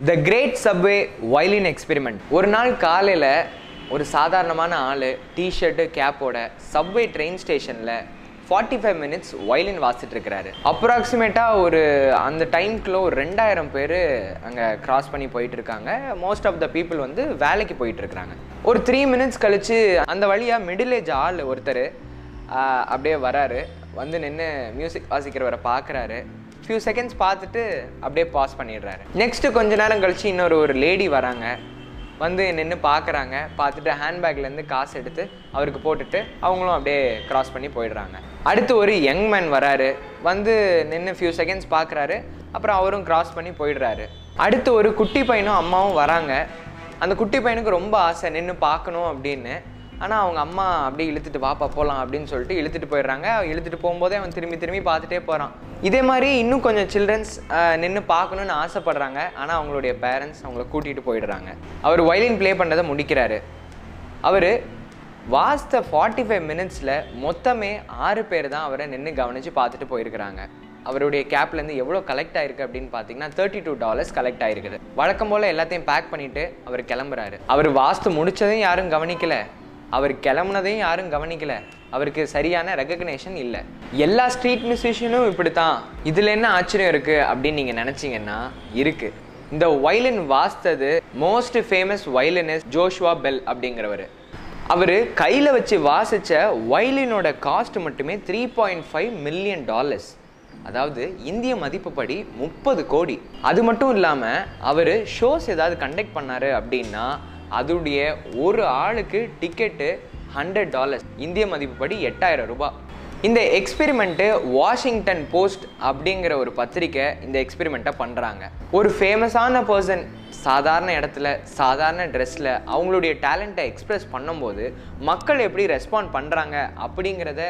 The great subway violin experiment ஒரு நாள் காலையில் ஒரு சாதாரணமான ஆள் டிஷர்ட்டு கேப்போட சப்வே ட்ரெயின் ஸ்டேஷனில் ஃபார்ட்டி ஃபைவ் மினிட்ஸ் வயலின் வாசிட்டு இருக்கிறாரு. அப்ராக்சிமேட்டாக ஒரு அந்த டைம்க்குள்ள ஒரு ரெண்டாயிரம் பேர் அங்கே கிராஸ் பண்ணி போயிட்டு இருக்காங்க. மோஸ்ட் ஆஃப் த பீப்புள் வந்து வேலைக்கு போயிட்டு இருக்கிறாங்க. ஒரு த்ரீ மினிட்ஸ் கழித்து அந்த வழியாக மிடில் ஏஜ் ஆள் ஒருத்தர் அப்படியே வராரு. வந்து நின்று மியூசிக் வாசிக்கிறவரை பார்க்குறாரு ஃபியூ செகண்ட்ஸ் பார்த்துட்டு அப்படியே பாஸ் பண்ணிடுறாரு. நெக்ஸ்ட்டு கொஞ்ச நேரம் கழிச்சு இன்னொரு ஒரு லேடி வராங்க. வந்து நின்று பார்க்குறாங்க. பார்த்துட்டு ஹேண்ட்பேக்லேருந்து காசு எடுத்து அவருக்கு போட்டுட்டு அவங்களும் அப்படியே க்ராஸ் பண்ணி போயிடுறாங்க. அடுத்து ஒரு யங் மேன் வராரு. வந்து நின்று ஃபியூ செகண்ட்ஸ் பார்க்குறாரு. அப்புறம் அவரும் க்ராஸ் பண்ணி போயிடுறாரு. அடுத்து ஒரு குட்டி பையனும் அம்மாவும் வராங்க. அந்த குட்டி பையனுக்கு ரொம்ப ஆசை. நின்று பார்க்கணும் அப்படின்னு. ஆனால் அவங்க அம்மா அப்படியே இழுத்துட்டு வாப்பா போகலாம் அப்படின்னு சொல்லிட்டு இழுத்துட்டு போயிடுறாங்க. இழுத்துட்டு போகும்போதே அவன் திரும்பி திரும்பி பார்த்துட்டே போகிறான் இதே மாதிரி இன்னும் கொஞ்சம் சில்ட்ரன்ஸ் நின்று பார்க்கணுன்னு ஆசைப்படுறாங்க. ஆனால் அவங்களுடைய பேரண்ட்ஸ் அவங்கள கூட்டிகிட்டு போயிடுறாங்க. அவர் வயலின் ப்ளே பண்ணதை முடிக்கிறாரு. அவர் வாஸ்த ஃபார்ட்டி ஃபைவ் மினிட்ஸில் மொத்தமே ஆறு பேர் தான் அவரை நின்று கவனித்து பார்த்துட்டு போயிருக்கிறாங்க. அவருடைய கேப்லேருந்து எவ்வளோ கலெக்ட் ஆயிருக்கு அப்படின்னு பார்த்தீங்கன்னா தேர்ட்டி டூ டாலர்ஸ் கலெக்ட் ஆயிருக்குது. வழக்கம் போல் எல்லாத்தையும் பேக் பண்ணிவிட்டு அவர் கிளம்புறாரு. அவர் வாஸ்து முடிச்சதையும் யாரும் கவனிக்கலை. அவர் கிளம்புனதையும் யாரும் கவனிக்கல. அவருக்கு சரியான ரெகக்னேஷன் இல்லை. எல்லா ஸ்ட்ரீட் மியூசிஷியனும் இப்படி தான் இதில் என்ன ஆச்சரியம் இருக்குது அப்படின்னு நீங்கள் நினச்சிங்கன்னா இருக்குது இந்த வயலின் வாசித்தது most famous violinist Joshua Bell அப்படிங்கிறவர். அவர் கையில் வச்சு வாசித்த வயலினோட காஸ்ட் மட்டுமே three point five million dollars அதாவது இந்திய மதிப்புப்படி முப்பது கோடி. அது மட்டும் இல்லாமல் அவர் ஷோஸ் ஏதாவது கண்டக்ட் பண்ணார் அப்படின்னா அதோடைய ஒரு ஆளுக்கு டிக்கெட்டு ஹண்ட்ரட் டாலர்ஸ் இந்திய மதிப்புப்படி எட்டாயிரம் ரூபாய். இந்த எக்ஸ்பெரிமெண்ட்டு வாஷிங்டன் போஸ்ட் அப்படிங்கிற ஒரு பத்திரிக்கை இந்த எக்ஸ்பெரிமெண்ட்டை பண்ணுறாங்க ஒரு ஃபேமஸான பர்சன் சாதாரண இடத்துல சாதாரண ட்ரெஸ்ஸில் அவங்களுடைய டேலண்ட்டை எக்ஸ்ப்ரெஸ் பண்ணும்போது மக்கள் எப்படி ரெஸ்பாண்ட் பண்ணுறாங்க அப்படிங்கிறத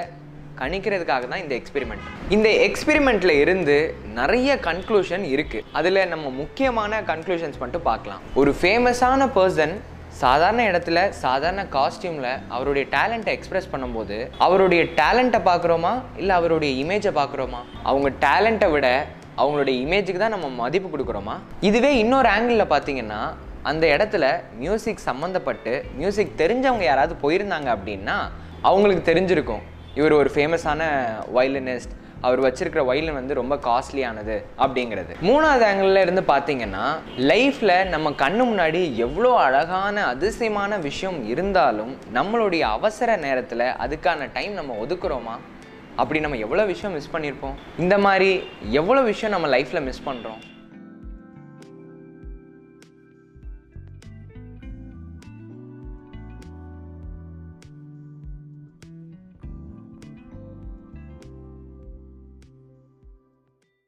கணிக்கிறதுக்காக தான் இந்த எக்ஸ்பெரிமெண்ட் இந்த எக்ஸ்பெரிமெண்ட்ல இருந்து நிறைய கன்க்ளூஷன் இருக்கு. அதில் நம்ம முக்கியமான கன்க்ளூஷன்ஸ் மட்டும் பார்க்கலாம். ஒரு ஃபேமஸான பர்சன் சாதாரண இடத்துல சாதாரண காஸ்டியூமில் அவருடைய டேலண்ட்டை எக்ஸ்பிரஸ் பண்ணும்போது அவருடைய டேலண்ட்டை பார்க்குறோமா? இல்லை அவருடைய இமேஜை பார்க்குறோமா? அவங்க டேலண்ட்டை விட அவங்களுடைய இமேஜுக்கு தான் நம்ம மதிப்பு கொடுக்குறோமா? இதுவே இன்னொரு ஆங்கிளில் பார்த்தீங்கன்னா அந்த இடத்துல மியூசிக் சம்மந்தப்பட்டு மியூசிக் தெரிஞ்சவங்க யாராவது போயிருந்தாங்க அப்படின்னா அவங்களுக்கு தெரிஞ்சிருக்கும். இவர் ஒரு ஃபேமஸான வயலினிஸ்ட் அவர் வச்சிருக்கிற வயலின் வந்து ரொம்ப காஸ்ட்லியானது அப்படிங்கிறது. மூணாவது ஆங்கிள் இருந்து பார்த்தீங்கன்னா லைஃப்பில் நம்ம கண்ணு முன்னாடி எவ்வளோ அழகான அதிசயமான விஷயம் இருந்தாலும் நம்மளுடைய அவசர நேரத்தில் அதுக்கான டைம் நம்ம ஒதுக்குறோமா? அப்படி நம்ம எவ்வளோ விஷயம் மிஸ் பண்ணியிருப்போம் இந்த மாதிரி எவ்வளோ விஷயம் நம்ம லைஃப்பில் மிஸ் பண்ணுறோம்